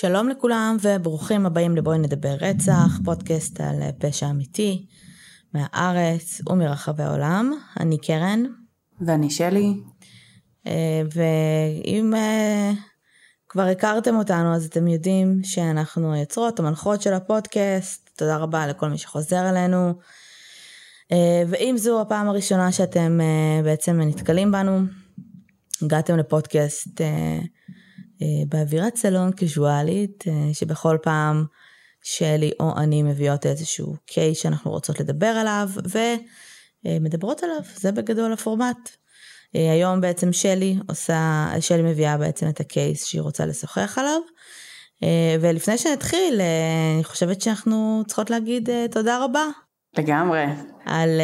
שלום לכולם וברוכים הבאים לבואי נדבר רצח, פודקאסט על פשע אמיתי מהארץ ומרחבי העולם. אני קרן. ואני שלי. אה, ואם אה, כבר הכרתם אותנו אז אתם יודעים שאנחנו היוצרות, המנחות של הפודקאסט. תודה רבה לכל מי שחוזר אלינו. אה, ואם זו הפעם הראשונה שאתם בעצם נתקלים בנו, הגעתם לפודקאסט באווירת סלון קזואלית, אה, שבכל פעם שלי או אני מביאות איזשהו קייס שאנחנו רוצות לדבר עליו, ומדברות עליו, זה בגדול הפורמט. אה, היום בעצם שלי עושה, שלי מביאה בעצם את הקייס שהיא רוצה לשוחח עליו. ולפני שנתחיל, אני חושבת שאנחנו צריכות להגיד תודה רבה. לגמרי. על,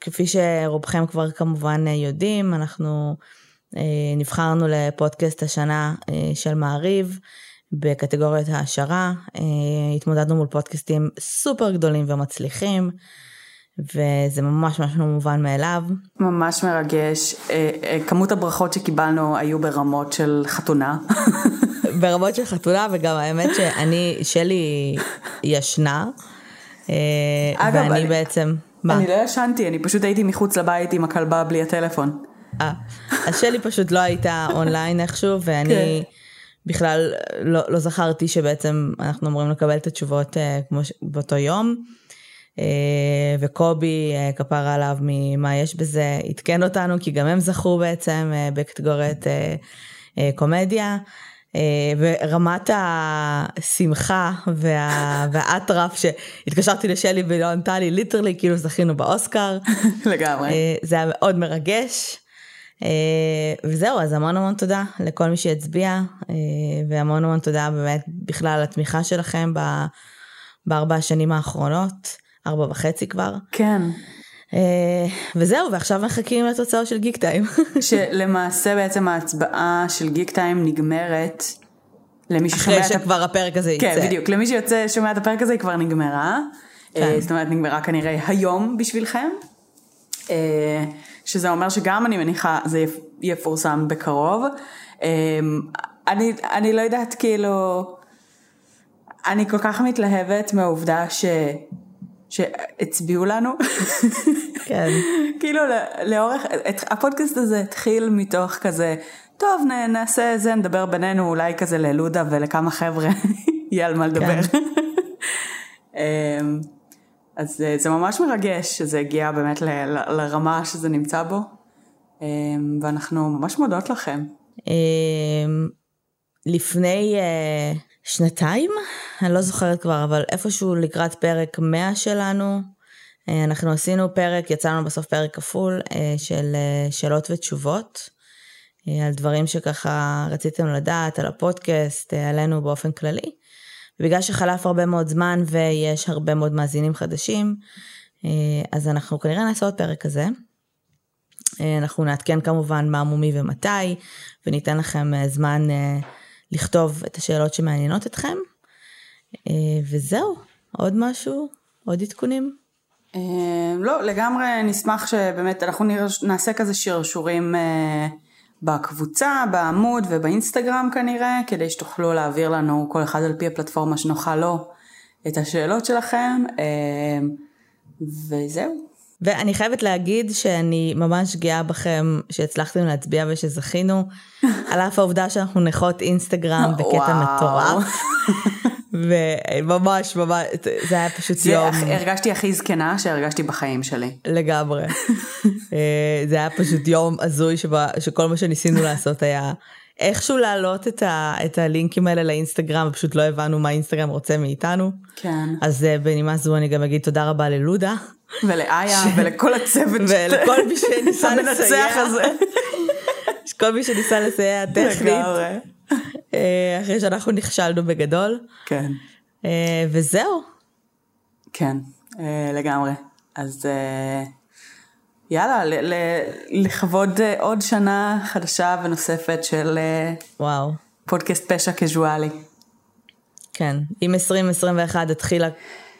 כפי שרובכם כבר כמובן יודעים, אנחנו אה, נבחרנו לפודקאסט השנה אה, של מעריב בקטגוריית העשרה, אה, התמודדנו מול פודקאסטים סופר גדולים ומצליחים. וזה ממש ממש לא מובן מאליו. ממש מרגש. כמות הברכות שקיבלנו היו ברמות של חתונה. ברמות של חתונה, וגם האמת שאני, שלי ישנה. אגב, ואני אני, בעצם... אני מה? לא ישנתי, אני פשוט הייתי מחוץ לבית עם הכלבה בלי הטלפון. אה, אז שלי פשוט לא הייתה אונליין איכשהו, ואני כן. בכלל לא, לא זכרתי שבעצם אנחנו אמורים לקבל את התשובות אה, כמו ש... באותו יום. אה, וקובי, אה, כפרה עליו ממה יש בזה, עדכן אותנו, כי גם הם זכו בעצם אה, בקטגוריית אה, אה, קומדיה. ורמת השמחה וה, והאטרף שהתקשרתי לשלי ולא ענתה לי, ליטרלי כאילו זכינו באוסקר. לגמרי. זה היה מאוד מרגש. אה, וזהו, אז המון המון תודה לכל מי שהצביע, אה, והמון המון תודה באמת בכלל על התמיכה שלכם בארבע השנים האחרונות, ארבע וחצי כבר. כן. אה, וזהו, ועכשיו מחכים לתוצאות של גיק טיים. שלמעשה בעצם ההצבעה של גיק טיים נגמרת. למי ששומע אחרי שכבר את... הפרק הזה כן, יצא. כן, בדיוק, למי שיוצא, שומע את הפרק הזה היא כבר נגמרה. כן. זאת אומרת, נגמרה כנראה היום בשבילכם. שזה אומר שגם אני מניחה זה יפורסם בקרוב. אמ, אני, אני לא יודעת כאילו, אני כל כך מתלהבת מהעובדה ש... שהצביעו לנו. כן. כאילו לאורך, את, הפודקאסט הזה התחיל מתוך כזה, טוב נ, נעשה זה, נדבר בינינו אולי כזה ללודה ולכמה חבר'ה, יהיה על מה לדבר. כן. אז אה, זה ממש מרגש שזה הגיע באמת ל, ל, לרמה שזה נמצא בו, אמ, ואנחנו ממש מודות לכם. אמ, לפני אה, שנתיים, אני לא זוכרת כבר, אבל איפשהו לקראת פרק 100 שלנו, אה, אנחנו עשינו פרק, יצאנו בסוף פרק כפול של שאלות ותשובות, על דברים שככה רציתם לדעת, על הפודקאסט, עלינו באופן כללי. ובגלל שחלף הרבה מאוד זמן ויש הרבה מאוד מאזינים חדשים, אה, אז אנחנו כנראה נעשה עוד פרק כזה. אה, אנחנו נעדכן כמובן מה מומי ומתי, וניתן לכם אה, זמן לכתוב את השאלות שמעניינות אתכם. וזהו, עוד משהו? עוד עדכונים? לא, לגמרי נשמח שבאמת אנחנו נעשה כזה שרשורים בקבוצה, בעמוד ובאינסטגרם כנראה, כדי שתוכלו להעביר לנו כל אחד על פי הפלטפורמה שנוחה לו את השאלות שלכם, אה, וזהו. ואני חייבת להגיד שאני ממש גאה בכם שהצלחתם להצביע ושזכינו, על אף העובדה שאנחנו נכות אינסטגרם בקטע מטורף. וממש ממש זה היה פשוט זה יום. הרגשתי הכי זקנה שהרגשתי בחיים שלי. לגמרי. אה, זה היה פשוט יום הזוי שבה, שכל מה שניסינו לעשות היה איכשהו להעלות את, ה, את הלינקים האלה לאינסטגרם ופשוט לא הבנו מה אינסטגרם רוצה מאיתנו. כן. אז אה, בנימה זו אני גם אגיד תודה רבה ללודה. ולאיה ש... ולכל הצוות. ולכל מי שניסה לסייע. כל מי שניסה לסייע טכנית. אה, אחרי שאנחנו נכשלנו בגדול. כן. אה, וזהו. כן, אה, לגמרי. אז יאללה, לכבוד עוד שנה חדשה ונוספת של וואו. פודקאסט פשע קזואלי. כן, אם 2021 התחילה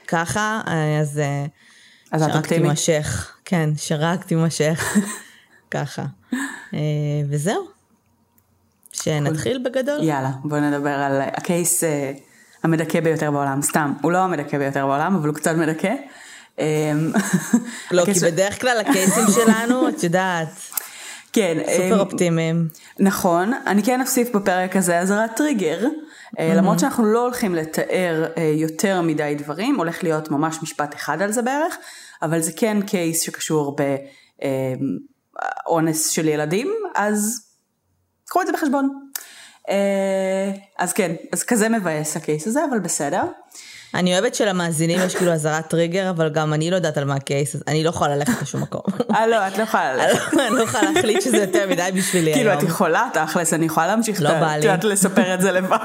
ככה, אז, אז שרק תימשך. כן, שרק תימשך ככה. וזהו. שנתחיל בגדול? יאללה, בוא נדבר על הקייס אה, המדכא ביותר בעולם, סתם, הוא לא המדכא ביותר בעולם, אבל הוא קצת מדכא. אמ, לא, כי בדרך כלל הקייסים שלנו, את יודעת, כן, סופר אמ, אופטימיים. נכון, אני כן אוסיף בפרק הזה אזהרת טריגר, אה, למרות שאנחנו לא הולכים לתאר אה, יותר מדי דברים, הולך להיות ממש משפט אחד על זה בערך, אבל זה כן קייס שקשור באונס של ילדים, אז קחו את זה בחשבון. אה, אז כן, אז כזה מבאס הקייס הזה, אבל בסדר. אני אוהבת שלמאזינים יש כאילו אזהרת טריגר, אבל גם אני לא יודעת על מה הקייס, אז אני לא יכולה ללכת לשום מקום. אה לא, את לא יכולה ללכת. אני לא יכולה להחליט שזה יותר מדי בשבילי כאילו היום. את יכולה תכלס, אני יכולה להמשיך לא בא לי. לספר את זה לבד.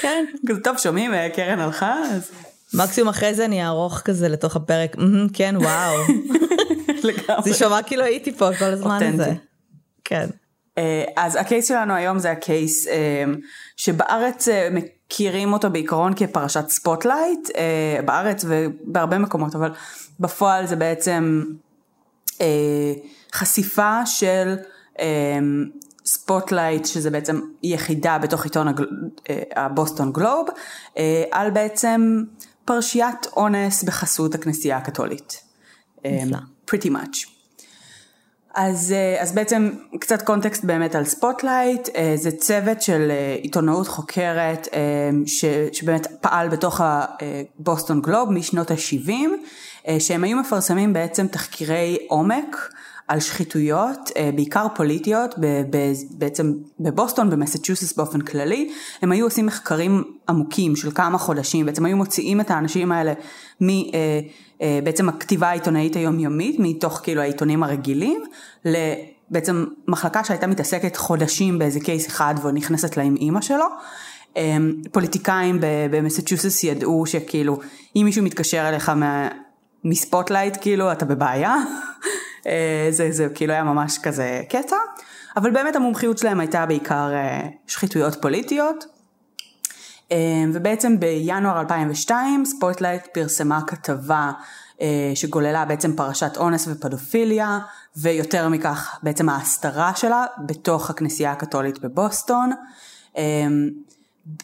כן. כזה טוב שומעים אה, קרן הלכה אז מקסימום אחרי זה אני אערוך כזה לתוך הפרק, "מהמם, כן וואו. לגמרי. זה יישמע כאילו הייתי פה כל הזמן. הזה. כן. אה, אז ה case שלנו היום זה ה case אה, שבארץ אה, מכירים אותו בעיקרון כפרשת ספוטלייט, בארץ ובהרבה מקומות, אבל בפועל זה בעצם חשיפה של ספוטלייט, שזה בעצם יחידה בתוך עיתון הגל- הבוסטון גלוב, על בעצם פרשיית אונס בחסות הכנסייה הקתולית. נפלא. pretty much. אז, אה, אז בעצם קצת קונטקסט באמת על ספוטלייט, אה, זה צוות של אה, עיתונאות חוקרת ש, שבאמת פעל בתוך הבוסטון גלוב משנות ה-70, שהם היו מפרסמים בעצם תחקירי עומק על שחיתויות, אה, בעיקר פוליטיות, בעצם בבוסטון, במסצ'וסטס באופן כללי, הם היו עושים מחקרים עמוקים של כמה חודשים, בעצם היו מוציאים את האנשים האלה מ... אה, אה, בעצם הכתיבה העיתונאית היומיומית, מתוך כאילו העיתונים הרגילים, לבעצם מחלקה שהייתה מתעסקת חודשים באיזה קייס אחד ונכנסת לה עם אימא שלו. אה, פוליטיקאים במסצ'וסס ידעו שכאילו אם מישהו מתקשר אליך מספוטלייט כאילו אתה בבעיה, זה, זה כאילו היה ממש כזה קטע, אבל באמת המומחיות שלהם הייתה בעיקר אה, שחיתויות פוליטיות. אה, ובעצם בינואר 2002 ספוטלייט פרסמה כתבה אה, שגוללה בעצם פרשת אונס ופדופיליה ויותר מכך בעצם ההסתרה שלה בתוך הכנסייה הקתולית בבוסטון. אה,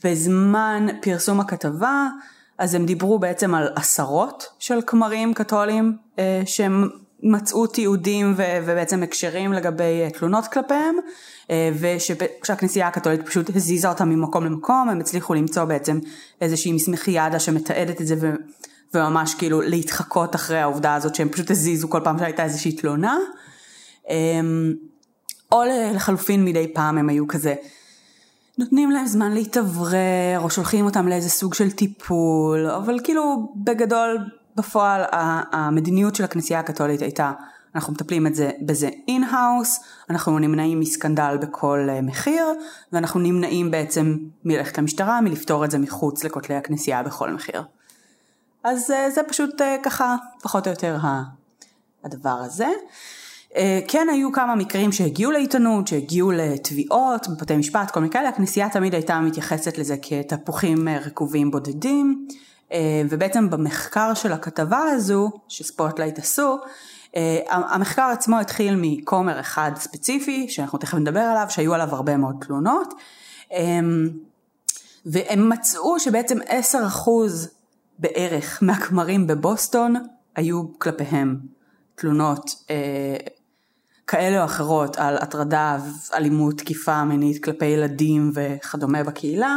בזמן פרסום הכתבה אז הם דיברו בעצם על עשרות של כמרים קתולים אה, שהם מצאו תיעודים ו- ובעצם הקשרים לגבי אה, תלונות כלפיהם אה, ושהכנסייה הקתולית פשוט הזיזה אותם ממקום למקום הם הצליחו למצוא בעצם איזושהי מסמכיאדה שמתעדת את זה ו- וממש כאילו להתחקות אחרי העובדה הזאת שהם פשוט הזיזו כל פעם שהייתה איזושהי תלונה. אה, או לחלופין מדי פעם הם היו כזה נותנים להם זמן להתאוורר, או שולחים אותם לאיזה סוג של טיפול, אבל כאילו בגדול בפועל המדיניות של הכנסייה הקתולית הייתה, אנחנו מטפלים את זה, בזה in-house, אנחנו נמנעים מסקנדל בכל אה, מחיר, ואנחנו נמנעים בעצם מללכת למשטרה, מלפתור את זה מחוץ לכותלי הכנסייה בכל מחיר. אז אה, זה פשוט אה, ככה פחות או יותר הדבר הזה. כן היו כמה מקרים שהגיעו לעיתונות, שהגיעו לתביעות, בבתי משפט, כל מיני כאלה, הכנסייה תמיד הייתה מתייחסת לזה כתפוחים רקובים בודדים, ובעצם במחקר של הכתבה הזו, שספוטלייט עשו, אה, המחקר עצמו התחיל מכומר אחד ספציפי, שאנחנו תכף נדבר עליו, שהיו עליו הרבה מאוד תלונות, אה, והם מצאו שבעצם 10% בערך מהכמרים בבוסטון היו כלפיהם תלונות אה, כאלה או אחרות על הטרדה, אלימות, תקיפה מינית כלפי ילדים וכדומה בקהילה.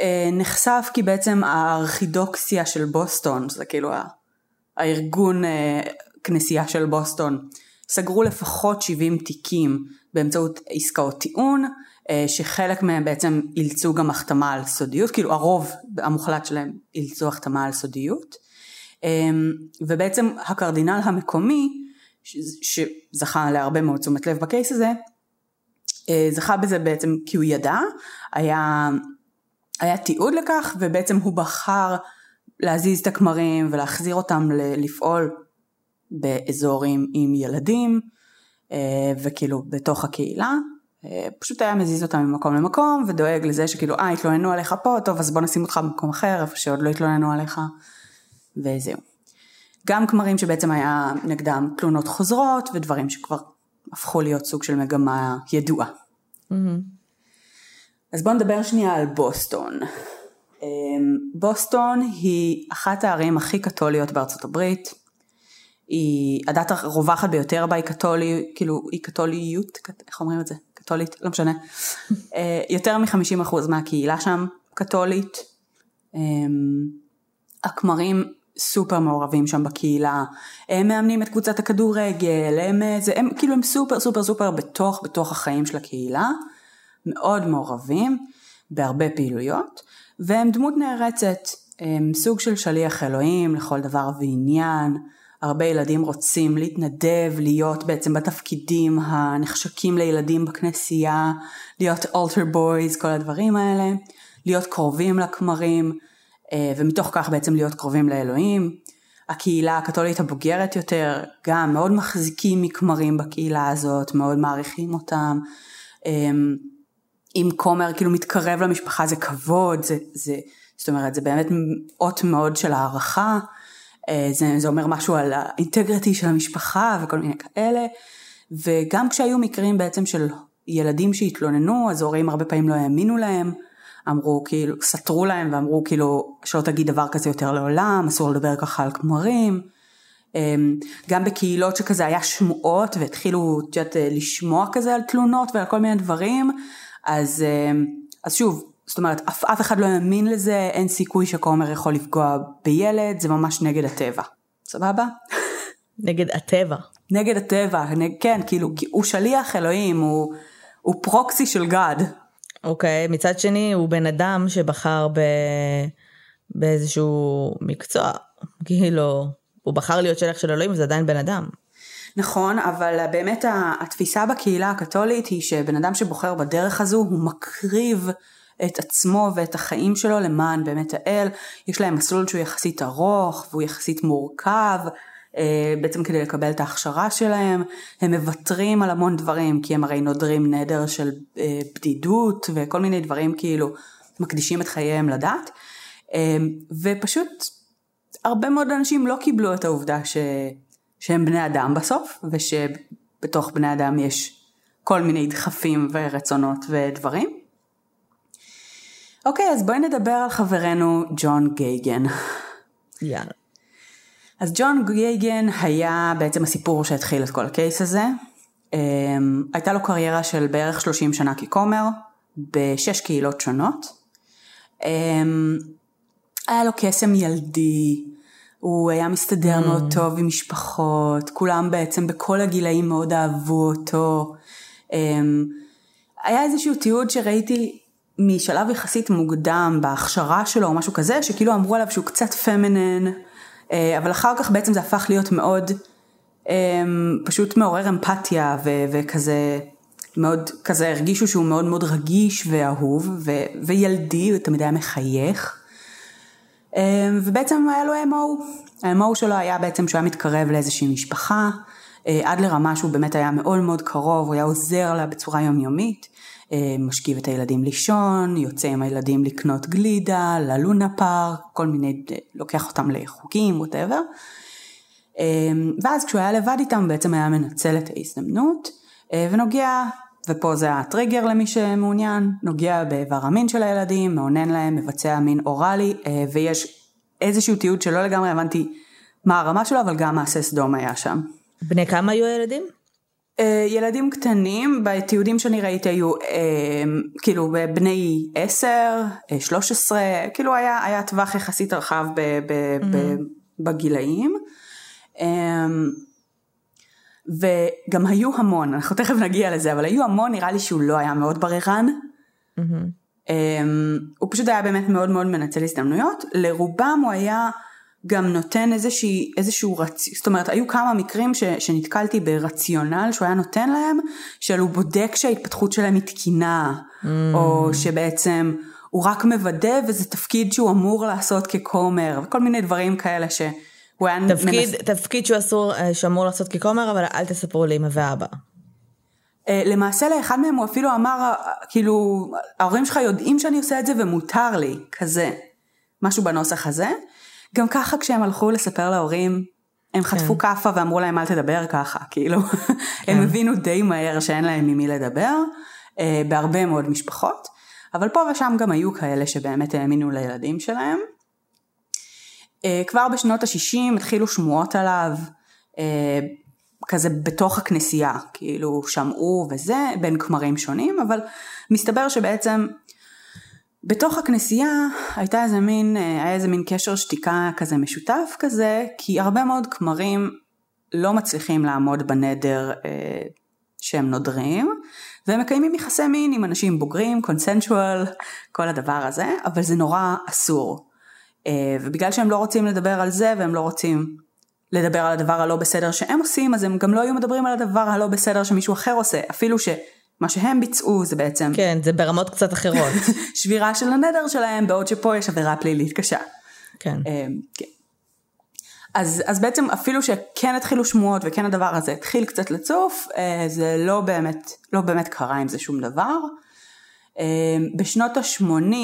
אה, נחשף כי בעצם הארכידוקסיה של בוסטון, זה כאילו הארגון אה, כנסייה של בוסטון, סגרו לפחות 70 תיקים באמצעות עסקאות טיעון, אה, שחלק מהם בעצם אילצו גם החתמה על סודיות, כאילו הרוב המוחלט שלהם אילצו החתמה על סודיות. ובעצם הקרדינל המקומי, שזכה להרבה מאוד תשומת לב בקייס הזה, זכה בזה בעצם כי הוא ידע, היה, היה תיעוד לכך ובעצם הוא בחר להזיז את הכמרים ולהחזיר אותם לפעול באזורים עם ילדים אה, וכאילו בתוך הקהילה. אה, פשוט היה מזיז אותם ממקום למקום ודואג לזה שכאילו אה התלוננו עליך פה טוב אז בוא נשים אותך במקום אחר איפה שעוד לא התלוננו עליך וזהו. גם כמרים שבעצם היה נגדם תלונות חוזרות ודברים שכבר הפכו להיות סוג של מגמה ידועה. אז בואו נדבר שנייה על בוסטון. אמ, בוסטון היא אחת הערים הכי קתוליות בארצות הברית. היא הדת הרווחת ביותר בה היא קתולי, כאילו היא קתוליות, איך אומרים את זה? קתולית, לא משנה. אה, יותר מ-50% מהקהילה שם קתולית. אמ, הכמרים סופר מעורבים שם בקהילה, הם מאמנים את קבוצת הכדורגל, הם, אה, זה, הם כאילו הם סופר סופר סופר בתוך, בתוך החיים של הקהילה, מאוד מעורבים בהרבה פעילויות, והם דמות נערצת, הם סוג של שליח אלוהים לכל דבר ועניין, הרבה ילדים רוצים להתנדב, להיות בעצם בתפקידים הנחשקים לילדים בכנסייה, להיות altar boys, כל הדברים האלה, להיות קרובים לכמרים, אה, ומתוך כך בעצם להיות קרובים לאלוהים. הקהילה הקתולית הבוגרת יותר, גם מאוד מחזיקים מכמרים בקהילה הזאת, מאוד מעריכים אותם. אם כומר כאילו מתקרב למשפחה זה כבוד, זה, זה, זאת אומרת זה באמת אות מאוד של הערכה, אה, זה, זה אומר משהו על האינטגריטי של המשפחה וכל מיני כאלה, וגם כשהיו מקרים בעצם של ילדים שהתלוננו, אז הורים הרבה פעמים לא האמינו להם, אמרו כאילו, סתרו להם ואמרו כאילו שלא תגיד דבר כזה יותר לעולם, אסור לדבר ככה על כמרים. אמ, גם בקהילות שכזה היה שמועות והתחילו את יודעת, לשמוע כזה על תלונות ועל כל מיני דברים, אז, אמ, אז שוב, זאת אומרת, אף, אף אחד לא האמין לזה, אין סיכוי שכומר יכול לפגוע בילד, זה ממש נגד הטבע. סבבה? נגד הטבע. נגד הטבע, נג, כן, כאילו, הוא שליח אלוהים, הוא, הוא פרוקסי של גאד. אוקיי, okay, מצד שני הוא בן אדם שבחר ב... באיזשהו מקצוע, כאילו, הוא בחר להיות שליח של אלוהים וזה עדיין בן אדם. נכון, אבל באמת התפיסה בקהילה הקתולית היא שבן אדם שבוחר בדרך הזו הוא מקריב את עצמו ואת החיים שלו למען באמת האל. יש להם מסלול שהוא יחסית ארוך והוא יחסית מורכב, אה, בעצם כדי לקבל את ההכשרה שלהם. הם מוותרים על המון דברים כי הם הרי נודרים נדר של אה, בדידות וכל מיני דברים כאילו מקדישים את חייהם לדת. אה, ופשוט הרבה מאוד אנשים לא קיבלו את העובדה ש... שהם בני אדם בסוף, ושבתוך בני אדם יש כל מיני דחפים ורצונות ודברים. אוקיי, אז בואי נדבר על חברנו ג'ון גייגן. יאללה. אז ג'ון גייגן היה בעצם הסיפור שהתחיל את כל הקייס הזה. Um, הייתה לו קריירה של בערך 30 שנה ככומר, בשש קהילות שונות. Um, היה לו קסם ילדי, הוא היה מסתדר mm. מאוד טוב עם משפחות, כולם בעצם בכל הגילאים מאוד אהבו אותו. Um, היה איזשהו תיעוד שראיתי משלב יחסית מוקדם בהכשרה שלו או משהו כזה, שכאילו אמרו עליו שהוא קצת פמינן, אה, אבל אחר כך בעצם זה הפך להיות מאוד אה, פשוט מעורר אמפתיה ו- וכזה, מאוד כזה הרגישו שהוא מאוד מאוד רגיש ואהוב ו- וילדי, הוא תמיד היה מחייך. אה, ובעצם היה לו אמו, האמו שלו היה בעצם שהוא היה מתקרב לאיזושהי משפחה, עד לרמה שהוא באמת היה מאוד מאוד קרוב, הוא היה עוזר לה בצורה יומיומית. אה, משכיב את הילדים לישון, יוצא עם הילדים לקנות גלידה, ללונה פארק, כל מיני, אה, לוקח אותם לחוגים, ווטאבר. אה, ואז כשהוא היה לבד איתם בעצם היה מנצל את ההזדמנות ונוגע, ופה זה הטריגר למי שמעוניין, נוגע באיבר המין של הילדים, מעונן להם, מבצע מין אוראלי, ויש איזשהו תיעוד שלא לגמרי הבנתי מה הרמה שלו, אבל גם מעשה סדום היה שם. בני כמה היו הילדים? אה, ילדים קטנים, בתיעודים שאני ראיתי היו אה, כאילו בני 10, 13, אה, כאילו היה, היה טווח יחסית רחב ב, ב, mm-hmm. ב, בגילאים. וגם היו המון, אנחנו תכף נגיע לזה, אבל היו המון, נראה לי שהוא לא היה מאוד בררן. Mm-hmm. הוא פשוט היה באמת מאוד מאוד מנצל הזדמנויות, לרובם הוא היה גם נותן איזושהי, איזשהו רצ... זאת אומרת היו כמה מקרים ש, שנתקלתי ברציונל שהוא היה נותן להם, של הוא בודק שההתפתחות שלהם היא תקינה, mm. או שבעצם הוא רק מוודא וזה תפקיד שהוא אמור לעשות ככומר, וכל מיני דברים כאלה ש... הוא היה תפקיד, מנס... תפקיד שהוא אסור, אה, שאמור לעשות ככומר, אבל אל תספרו לאמא ואבא. אה, למעשה לאחד מהם הוא אפילו אמר, אה, כאילו, ההורים שלך יודעים שאני עושה את זה ומותר לי, כזה. משהו בנוסח הזה. גם ככה כשהם הלכו לספר להורים, הם חטפו כן. כאפה ואמרו להם אל תדבר ככה, כאילו, כן. הם הבינו די מהר שאין להם ממי לדבר, אה, בהרבה מאוד משפחות. אבל פה ושם גם היו כאלה שבאמת האמינו לילדים שלהם. אה, כבר בשנות ה-60 התחילו שמועות עליו, אה, כזה בתוך הכנסייה, כאילו שמעו וזה, בין כמרים שונים, אבל מסתבר שבעצם בתוך הכנסייה הייתה איזה מין, אה, היה איזה מין קשר שתיקה כזה משותף כזה, כי הרבה מאוד כמרים לא מצליחים לעמוד בנדר שהם נודרים, והם מקיימים יחסי מין עם אנשים בוגרים, קונסנשואל, כל הדבר הזה, אבל זה נורא אסור. אה, ובגלל שהם לא רוצים לדבר על זה והם לא רוצים לדבר על הדבר הלא בסדר שהם עושים, אז הם גם לא היו מדברים על הדבר הלא בסדר שמישהו אחר עושה, אפילו שמה שהם ביצעו זה בעצם... כן, זה ברמות קצת אחרות. שבירה של הנדר שלהם, בעוד שפה יש עבירה פלילית קשה. כן. אה, כן. אז, אז בעצם אפילו שכן התחילו שמועות וכן הדבר הזה התחיל קצת לצוף, אה, זה לא באמת, לא באמת קרה עם זה שום דבר. בשנות ה-80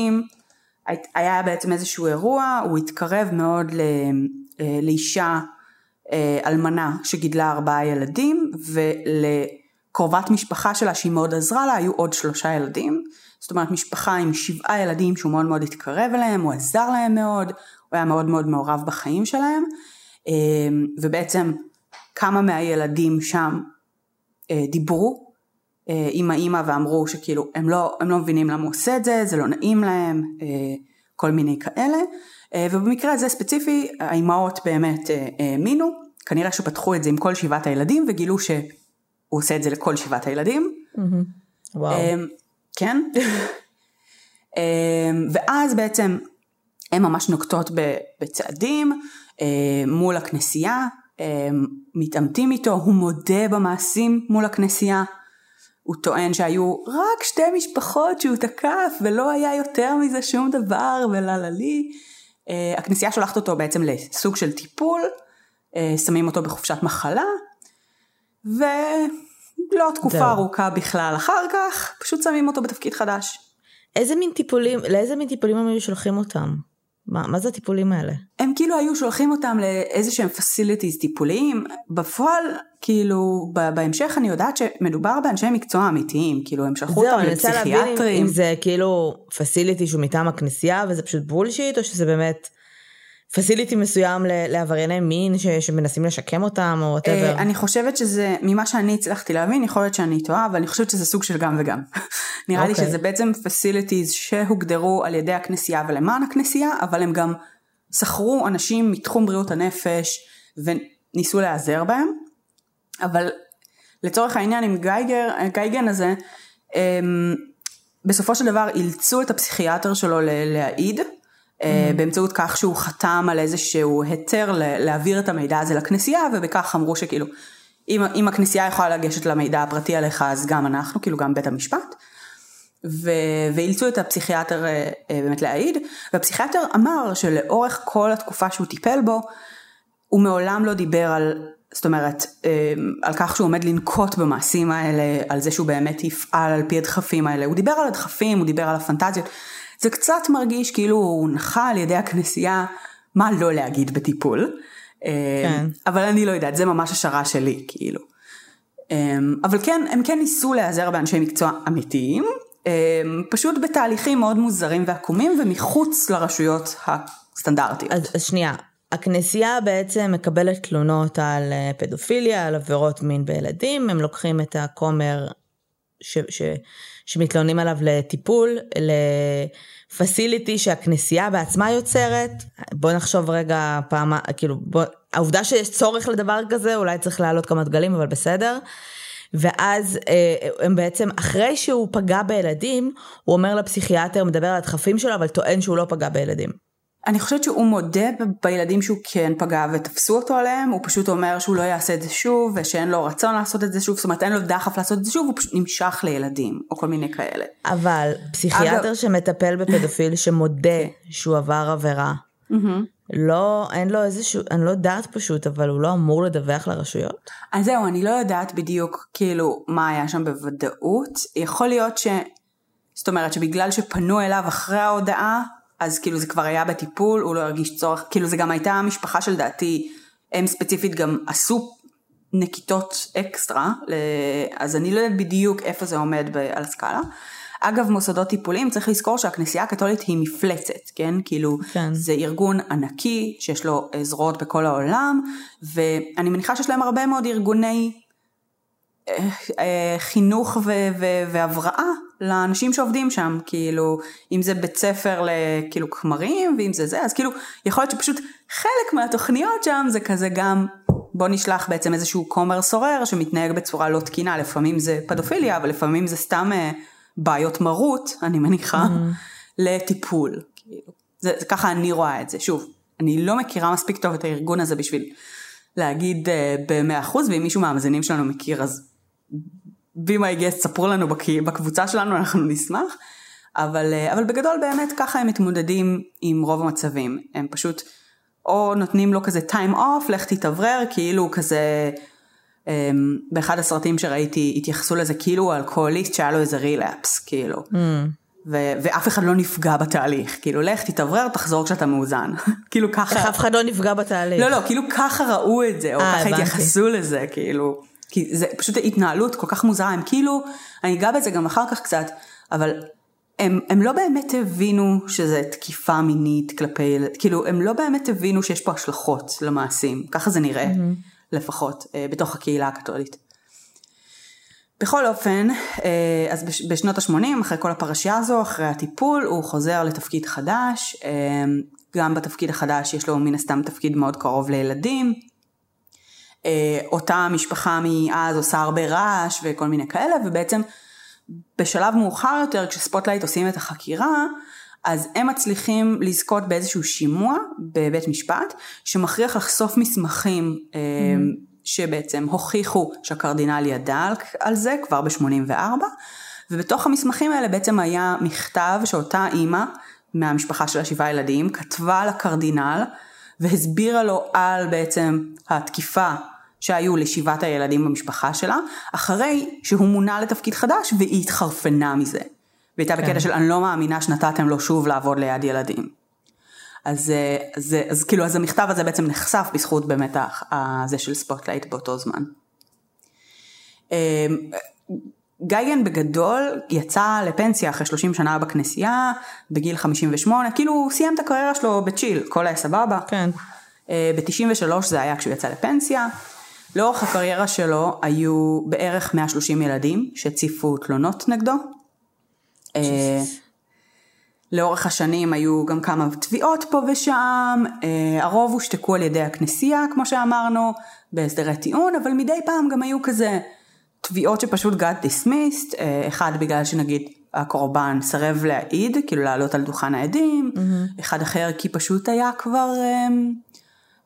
היה בעצם איזשהו אירוע, הוא התקרב מאוד אה, לאישה אה, אלמנה שגידלה ארבעה ילדים ולקרובת משפחה שלה שהיא מאוד עזרה לה היו עוד שלושה ילדים. זאת אומרת משפחה עם שבעה ילדים שהוא מאוד מאוד התקרב אליהם, הוא עזר להם מאוד, הוא היה מאוד מאוד מעורב בחיים שלהם אה, ובעצם כמה מהילדים שם דיברו עם האימא ואמרו שכאילו הם לא, הם לא מבינים למה הוא עושה את זה, זה לא נעים להם, כל מיני כאלה. אה, ובמקרה הזה ספציפי האימהות באמת אה, האמינו, כנראה שפתחו את זה עם כל שבעת הילדים וגילו שהוא עושה את זה לכל שבעת הילדים. וואו. אה, כן. ואז בעצם הן ממש נוקטות בצעדים מול הכנסייה, מתעמתים איתו, הוא מודה במעשים מול הכנסייה. הוא טוען שהיו רק שתי משפחות שהוא תקף ולא היה יותר מזה שום דבר וללה אה, הכנסייה שולחת אותו בעצם לסוג של טיפול, אה, שמים אותו בחופשת מחלה, ולא תקופה דו. ארוכה בכלל אחר כך, פשוט שמים אותו בתפקיד חדש. איזה מין טיפולים, לאיזה מין טיפולים הם היו שולחים אותם? מה, מה זה הטיפולים האלה? הם כאילו היו שולחים אותם לאיזה שהם פסיליטיז טיפוליים, בפועל כאילו בהמשך אני יודעת שמדובר באנשי מקצוע אמיתיים, כאילו הם שלחו אותם לפסיכיאטרים. זהו, אני רוצה להבין אם זה כאילו פסיליטי שהוא מטעם הכנסייה וזה פשוט בולשיט או שזה באמת facility מסוים לעברייני מין ש, שמנסים לשקם אותם או whatever? אני חושבת שזה, ממה שאני הצלחתי להבין, יכול להיות שאני טועה, אבל אני חושבת שזה סוג של גם וגם. נראה okay. לי אוקיי. שזה בעצם facilities שהוגדרו על ידי הכנסייה ולמען הכנסייה, אבל הם גם שכרו אנשים מתחום בריאות הנפש וניסו להיעזר בהם. אבל לצורך העניין עם גייגר, גייגן הזה, הם, בסופו של דבר אילצו את הפסיכיאטר שלו להעיד. אה, mm-hmm. באמצעות כך שהוא חתם על איזשהו היתר להעביר את המידע הזה לכנסייה ובכך אמרו שכאילו אם, אם הכנסייה יכולה לגשת למידע הפרטי עליך אז גם אנחנו כאילו גם בית המשפט. ו, ואילצו את הפסיכיאטר אה, אה, באמת להעיד והפסיכיאטר אמר שלאורך כל התקופה שהוא טיפל בו הוא מעולם לא דיבר על זאת אומרת על כך שהוא עומד לנקוט במעשים האלה על זה שהוא באמת יפעל על פי הדחפים האלה. הוא דיבר על הדחפים הוא דיבר על הפנטזיות זה קצת מרגיש כאילו הוא הונחה על ידי הכנסייה מה לא להגיד בטיפול. אה, כן. אבל אני לא יודעת, זה ממש השערה שלי, כאילו. אה, אבל כן, הם כן ניסו להיעזר באנשי מקצוע אמיתיים, אה, פשוט בתהליכים מאוד מוזרים ועקומים ומחוץ לרשויות הסטנדרטיות. אז, אז שנייה, הכנסייה בעצם מקבלת תלונות על פדופיליה, על עבירות מין בילדים, הם לוקחים את הכומר ש, ש, שמתלוננים עליו לטיפול, לפסיליטי שהכנסייה בעצמה יוצרת. בוא נחשוב רגע פעם, כאילו, בוא, העובדה שיש צורך לדבר כזה, אולי צריך להעלות כמה דגלים, אבל בסדר. ואז אה, הם בעצם, אחרי שהוא פגע בילדים, הוא אומר לפסיכיאטר, מדבר על הדחפים שלו, אבל טוען שהוא לא פגע בילדים. אני חושבת שהוא מודה בילדים שהוא כן פגע ותפסו אותו עליהם, הוא פשוט אומר שהוא לא יעשה את זה שוב ושאין לו רצון לעשות את זה שוב, זאת אומרת אין לו דחף לעשות את זה שוב, הוא פשוט נמשך לילדים או כל מיני כאלה. אבל פסיכיאטר אגב... שמטפל בפדופיל שמודה כן. שהוא עבר עבירה, לא, אין לו איזשהו, אני לא יודעת פשוט, אבל הוא לא אמור לדווח לרשויות? אז זהו, אני לא יודעת בדיוק כאילו מה היה שם בוודאות, יכול להיות ש... זאת אומרת שבגלל שפנו אליו אחרי ההודעה, אז כאילו זה כבר היה בטיפול, הוא לא הרגיש צורך, כאילו זה גם הייתה משפחה שלדעתי, הם ספציפית גם עשו נקיטות אקסטרה, אז אני לא יודעת בדיוק איפה זה עומד על הסקאלה, אגב מוסדות טיפוליים צריך לזכור שהכנסייה הקתולית היא מפלצת, כן? כאילו כן. זה ארגון ענקי שיש לו אה, זרועות בכל העולם ואני מניחה שיש להם הרבה מאוד ארגוני אה, אה, חינוך ו- ו- והבראה לאנשים שעובדים שם, כאילו, אם זה בית ספר לכאילו כמרים, ואם זה זה, אז כאילו, יכול להיות שפשוט חלק מהתוכניות שם זה כזה גם, בוא נשלח בעצם איזשהו כומר סורר שמתנהג בצורה לא תקינה, לפעמים זה פדופיליה, אבל לפעמים זה סתם אה, בעיות מרות, אני מניחה, mm-hmm. לטיפול, כאילו. זה, זה ככה אני רואה את זה, שוב, אני לא מכירה מספיק טוב את הארגון הזה בשביל להגיד uh, במאה אחוז, ואם מישהו מהמאזינים שלנו מכיר אז be my guest, ספרו לנו בקבוצה שלנו, אנחנו נשמח. אבל, אה, אבל בגדול באמת ככה הם מתמודדים עם רוב המצבים. הם פשוט או נותנים לו כזה time off, לך תתאוורר, כאילו כזה, um, באחד הסרטים שראיתי התייחסו לזה כאילו הוא אלכוהוליסט שהיה לו איזה רילאפס, כאילו. Mm. ו- ואף אחד לא נפגע בתהליך, כאילו לך תתאוורר, תחזור כשאתה מאוזן. כאילו ככה... איך אף אחד לא נפגע בתהליך? לא, לא, כאילו ככה ראו את זה, או 아, אה, ככה התייחסו לזה, כאילו. כי זה פשוט התנהלות כל כך מוזרה, הם כאילו, אני אגע בזה גם אחר כך קצת, אבל הם, הם לא באמת הבינו שזה תקיפה מינית כלפי ילד, כאילו הם לא באמת הבינו שיש פה השלכות למעשים, ככה זה נראה mm-hmm. לפחות אה, בתוך הקהילה הקתולית. בכל אופן, אה, אז בשנות ה-80, אחרי כל הפרשייה הזו, אחרי הטיפול, הוא חוזר לתפקיד חדש, אה, גם בתפקיד החדש יש לו מן הסתם תפקיד מאוד קרוב לילדים, אותה משפחה מאז עושה הרבה רעש וכל מיני כאלה, ובעצם בשלב מאוחר יותר, כשספוטלייט עושים את החקירה, אז הם מצליחים לזכות באיזשהו שימוע בבית משפט, שמכריח לחשוף מסמכים mm. שבעצם הוכיחו שהקרדינל ידע על זה כבר ב-84, ובתוך המסמכים האלה בעצם היה מכתב שאותה אימא מהמשפחה של השבעה ילדים כתבה לקרדינל והסבירה לו על בעצם התקיפה שהיו לשבעת הילדים במשפחה שלה, אחרי שהוא מונה לתפקיד חדש והיא התחרפנה מזה. והייתה כן. בקטע של אני לא מאמינה שנתתם לו שוב לעבוד ליד ילדים. אז, אה, אז, אז, אז כאילו אז המכתב הזה בעצם נחשף בזכות באמת הזה של ספוטלייט באותו זמן. גייגן בגדול יצא לפנסיה אחרי 30 שנה בכנסייה, בגיל 58, כאילו הוא סיים את הקריירה שלו ב chill, הכל היה סבבה. כן. אה, ב-93 זה היה כשהוא יצא לפנסיה. לאורך הקריירה שלו היו בערך 130 ילדים שהציפו תלונות נגדו. אה, לאורך השנים היו גם כמה תביעות פה ושם, אה, הרוב הושתקו על ידי הכנסייה כמו שאמרנו, בהסדרי טיעון, אבל מדי פעם גם היו כזה תביעות שפשוט got dismissed, אה, אחד בגלל שנגיד הקורבן סרב להעיד, כאילו לעלות על דוכן העדים, mm-hmm. אחד אחר כי פשוט היה כבר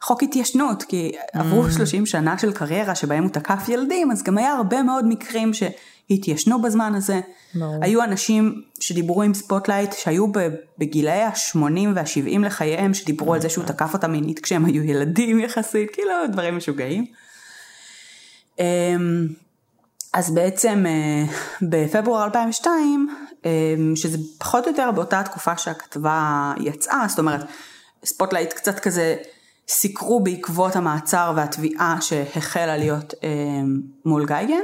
חוק התיישנות, כי. עברו 30 שנה של קריירה שבהם הוא תקף ילדים, אז גם היה הרבה מאוד מקרים שהתיישנו בזמן הזה. ברור. היו אנשים שדיברו עם Spotlight שהיו בגילאי ה-80 וה-70 לחייהם, שדיברו על זה שהוא תקף אותם מינית כשהם היו ילדים יחסית, כאילו דברים משוגעים. אז בעצם אה, בפברואר 2002, אמ, שזה פחות או יותר באותה תקופה שהכתבה יצאה, זאת אומרת, Spotlight קצת כזה סיקרו בעקבות המעצר והתביעה שהחלה להיות אה, מול גייגן.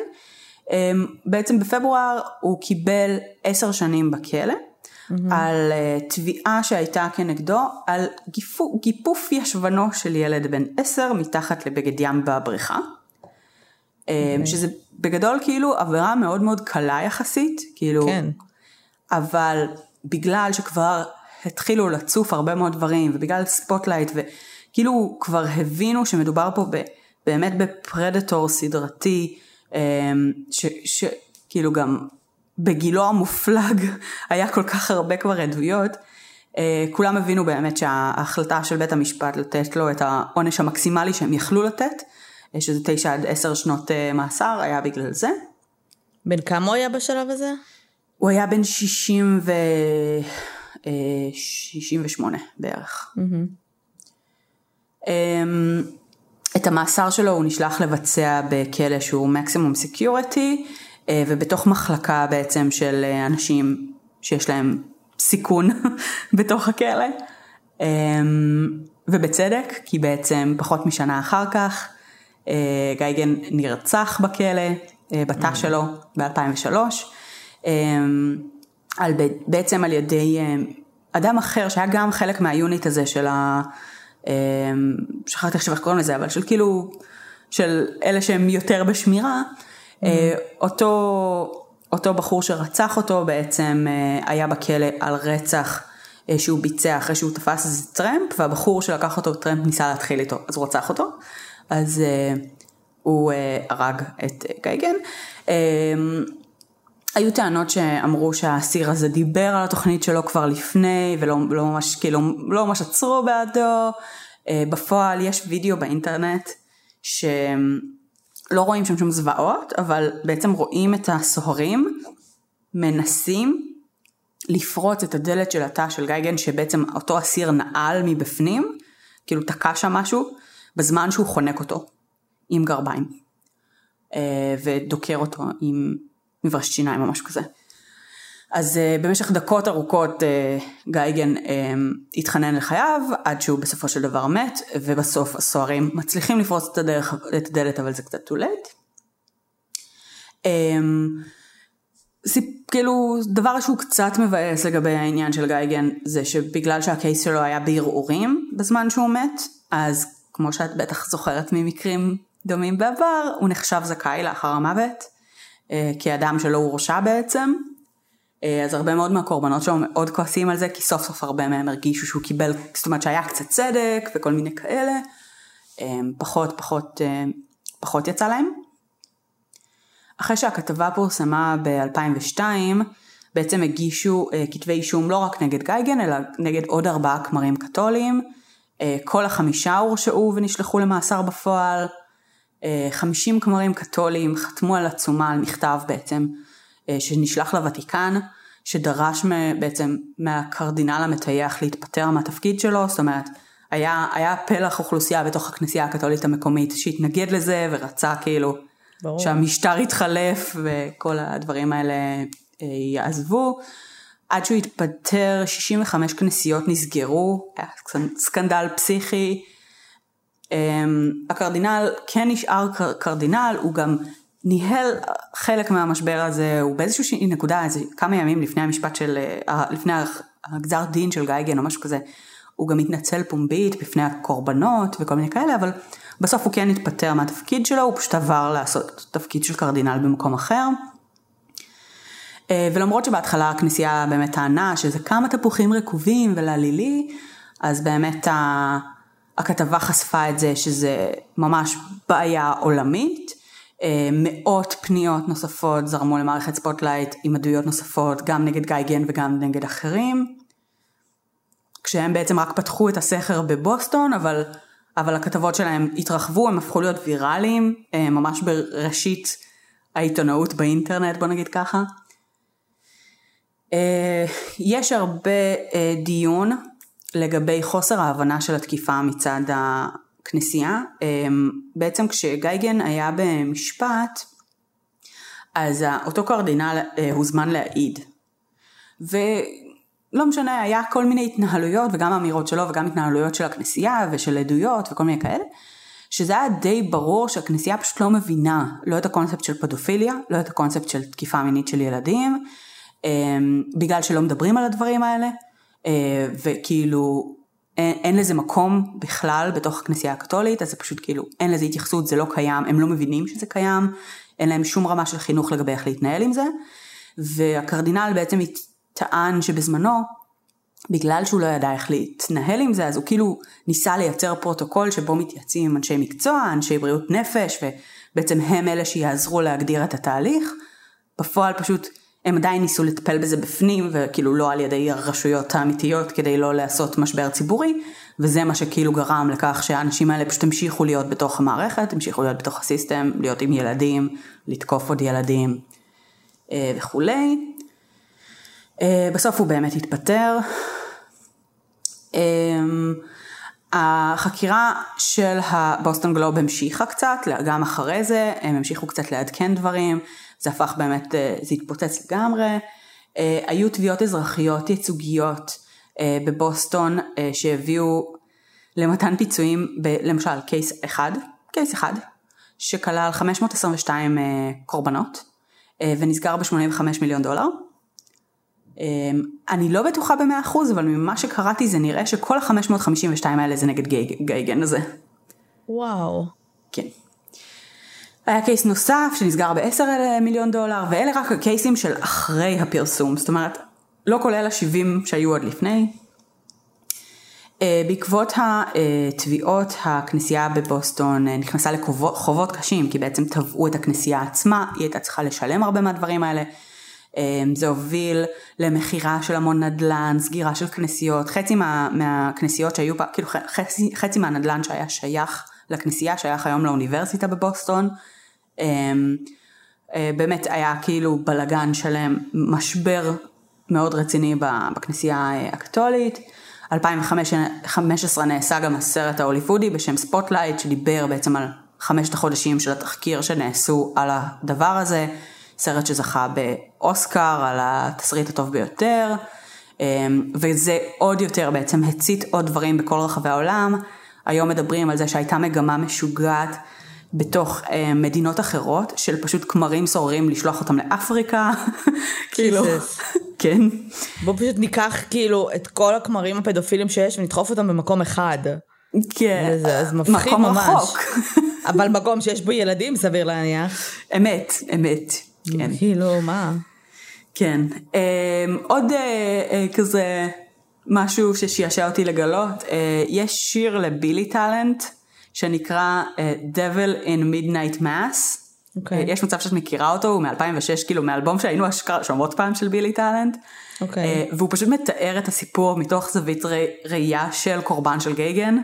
אה, בעצם בפברואר הוא קיבל עשר שנים בכלא mm-hmm. על אה, תביעה שהייתה כנגדו על ליטו, ליטוף ישבנו של ילד בן עשר מתחת לבגד ים בבריכה. אוקיי. שזה בגדול כאילו עבירה מאוד מאוד קלה יחסית, כאילו, כן. אבל בגלל שכבר התחילו לצוף הרבה מאוד דברים ובגלל Spotlight כאילו כבר הבינו שמדובר פה ב, באמת בפרדטור סדרתי, אמ, שכאילו גם בגילו המופלג היה כל כך הרבה כבר עדויות, אה, כולם הבינו באמת שההחלטה של בית המשפט לתת לו את העונש המקסימלי שהם יכלו לתת, שזה תשע עד עשר שנות אה, מאסר, היה בגלל זה. בן כמה הוא היה בשלב הזה? הוא היה בן שישים ו... שישים ושמונה בערך. Mm-hmm. את המאסר שלו הוא נשלח לבצע בכלא שהוא מקסימום סקיורטי אה, ובתוך מחלקה בעצם של אה, אנשים שיש להם סיכון בתוך הכלא אמ, ובצדק כי בעצם פחות משנה אחר כך אה, גייגן נרצח בכלא בתא mm. שלו ב-2003 אמ, על, בעצם על ידי אדם אחר שהיה גם חלק מהיוניט הזה של ה... שכחתי עכשיו איך קוראים לזה, אבל של כאילו, של אלה שהם יותר בשמירה, mm-hmm. אותו, אותו בחור שרצח אותו בעצם היה בכלא על רצח שהוא ביצע אחרי שהוא תפס איזה טרמפ, והבחור שלקח אותו טרמפ ניסה להתחיל איתו, אז הוא רצח אותו, אז הוא הרג את גייגן. היו טענות שאמרו שהאסיר הזה דיבר על התוכנית שלו כבר לפני ולא לא ממש כאילו לא ממש עצרו בעדו. אה, בפועל יש וידאו באינטרנט שלא רואים שם שום זוועות אבל בעצם רואים את הסוהרים מנסים לפרוץ את הדלת של התא של גייגן שבעצם אותו אסיר נעל מבפנים כאילו תקע שם משהו בזמן שהוא חונק אותו עם גרביים אה, ודוקר אותו עם מברשת שיניים או משהו כזה. אז uh, במשך דקות ארוכות uh, גייגן התחנן לחייו עד שהוא בסופו של דבר מת ובסוף הסוהרים מצליחים לפרוץ את, הדרך, את הדלת אבל זה קצת too late. סיפ, כאילו דבר שהוא קצת מבאס לגבי העניין של גייגן זה שבגלל שהקייס שלו היה בערעורים בזמן שהוא מת אז כמו שאת בטח זוכרת ממקרים דומים בעבר הוא נחשב זכאי לאחר המוות. אה, כאדם שלא הורשע בעצם. אה, אז הרבה מאוד מהקורבנות שלו מאוד כועסים על זה, כי סוף סוף הרבה מהם הרגישו שהוא קיבל, זאת אומרת שהיה קצת צדק וכל מיני כאלה. אה, פחות פחות פחות יצא להם. אחרי שהכתבה פורסמה ב-2002, בעצם הגישו כתבי אישום לא רק נגד גייגן, אלא נגד עוד ארבעה כמרים קתוליים. כל החמישה הורשעו ונשלחו למאסר בפועל. 50 אה, כמרים קתוליים חתמו על עצומה, על מכתב בעצם, אה, שנשלח לוותיקן, שדרש בעצם מהקרדינל המטייח להתפטר מהתפקיד שלו, זאת אומרת, היה, היה פלח אוכלוסייה בתוך הכנסייה הקתולית המקומית שהתנגד לזה ורצה כאילו ברור. שהמשטר יתחלף וכל הדברים האלה אה, יעזבו. עד שהוא התפטר 65 כנסיות נסגרו, היה סקנדל פסיכי, אמ, הקרדינל כן נשאר קרדינל, הוא גם ניהל חלק מהמשבר הזה, הוא באיזושהי נקודה, איזה כמה ימים לפני המשפט של, אה, לפני הגזר דין של גייגן או משהו כזה, הוא גם התנצל פומבית בפני הקורבנות וכל מיני כאלה, אבל בסוף הוא כן התפטר מהתפקיד שלו, הוא פשוט עבר לעשות תפקיד של קרדינל במקום אחר. אה, ולמרות שבהתחלה הכנסייה באמת טענה שזה כמה תפוחים רקובים ולעלילי, אז באמת ה... הכתבה חשפה את זה שזה ממש בעיה עולמית. אה, מאות פניות נוספות זרמו למערכת Spotlight עם עדויות נוספות גם נגד גייגן וגם נגד אחרים. כשהם בעצם רק פתחו את הסכר בבוסטון אבל, אבל הכתבות שלהם התרחבו הם הפכו להיות ויראליים אה, ממש בראשית העיתונאות באינטרנט בוא נגיד ככה. אה, יש הרבה דיון לגבי חוסר ההבנה של התקיפה מצד הכנסייה. אמ, בעצם כשגייגן היה במשפט, אז אותו קרדינל אה, הוזמן להעיד. ולא משנה, היה כל מיני התנהלויות וגם אמירות שלו וגם התנהלויות של הכנסייה ושל עדויות וכל מיני כאלה. שזה היה די ברור שהכנסייה פשוט לא מבינה לא את הקונספט של פדופיליה, לא את הקונספט של תקיפה מינית של ילדים, בגלל שלא מדברים על הדברים האלה, אה, וכאילו אין, אין לזה מקום בכלל בתוך הכנסייה הקתולית, אז זה פשוט כאילו אין לזה התייחסות, זה לא קיים, הם לא מבינים שזה קיים, אין להם שום רמה של חינוך לגבי איך להתנהל עם זה, והקרדינל בעצם טען שבזמנו, בגלל שהוא לא ידע איך להתנהל עם זה, אז הוא כאילו ניסה לייצר פרוטוקול שבו מתייעצים עם אנשי מקצוע, אנשי בריאות נפש, ובעצם הם אלה שיעזרו להגדיר את התהליך. בפועל פשוט הם עדיין ניסו לטפל בזה בפנים וכאילו לא על ידי הרשויות האמיתיות כדי לא לעשות משבר ציבורי וזה מה שכאילו גרם לכך שהאנשים האלה פשוט המשיכו להיות בתוך המערכת, המשיכו להיות בתוך ה system, להיות עם ילדים, לתקוף עוד ילדים אה, וכולי. אה, בסוף הוא באמת התפטר. אה, החקירה של הבוסטון גלוב המשיכה קצת, גם אחרי זה, הם המשיכו קצת לעדכן דברים. זה הפך באמת, אה, זה התפוצץ לגמרי. אה, היו תביעות אזרחיות ייצוגיות אה, בבוסטון שהביאו למתן פיצויים, ב, למשל קייס אחד, קייס אחד, שכלל 522 קורבנות ונסגר ב-85 מיליון דולר. אני לא בטוחה במאה אחוז, אבל ממה שקראתי זה נראה שכל ה-552 האלה זה נגד גייגן הזה. וואו. כן. היה קייס נוסף שנסגר ב-10 מיליון דולר, ואלה רק הקייסים של אחרי הפרסום, זאת אומרת, לא כולל ה-70 שהיו עוד לפני. אה, בעקבות התביעות, הכנסייה בבוסטון אה, נכנסה לחובות קשים, כי בעצם תבעו את הכנסייה עצמה, היא הייתה צריכה לשלם הרבה מהדברים האלה. אה, זה הוביל למכירה של המון נדל"ן, סגירה של כנסיות, חצי מה, מהכנסיות שהיו כאילו חצי, חצי מהנדל"ן שהיה שייך לכנסייה, שייך היום לאוניברסיטה בבוסטון. באמת היה כאילו בלגן שלם, משבר מאוד רציני בכנסייה הקתולית. 2015 נעשה גם הסרט ההוליוודי בשם Spotlight שדיבר בעצם על חמשת החודשים של התחקיר שנעשו על הדבר הזה, סרט שזכה באוסקר על התסריט הטוב ביותר, אמ, וזה עוד יותר בעצם הצית עוד דברים בכל רחבי העולם. היום מדברים על זה שהייתה מגמה משוגעת בתוך אה, מדינות אחרות של פשוט כמרים סוררים לשלוח אותם לאפריקה, כאילו, כן. בוא פשוט ניקח כאילו את כל הכמרים הפדופילים שיש ונדחוף אותם במקום אחד. כן, וזה, אז מפחיד מקום ממש. רחוק. אבל מקום שיש בו ילדים סביר להניח. אמת, אמת, כן. כאילו מה? כן. אה, עוד אה, אה, כזה משהו ששיעשע אותי לגלות, אה, יש שיר לבילי טאלנט. שנקרא uh, Devil in Midnight Mass. Okay. אוקיי. Uh, יש מצב שאת מכירה אותו, הוא מ-2006, כאילו מאלבום שהיינו אשכרה שומעות פעם של בילי טאלנט. Okay. והוא פשוט מתאר את הסיפור מתוך זווית ר... ראייה של קורבן של גייגן.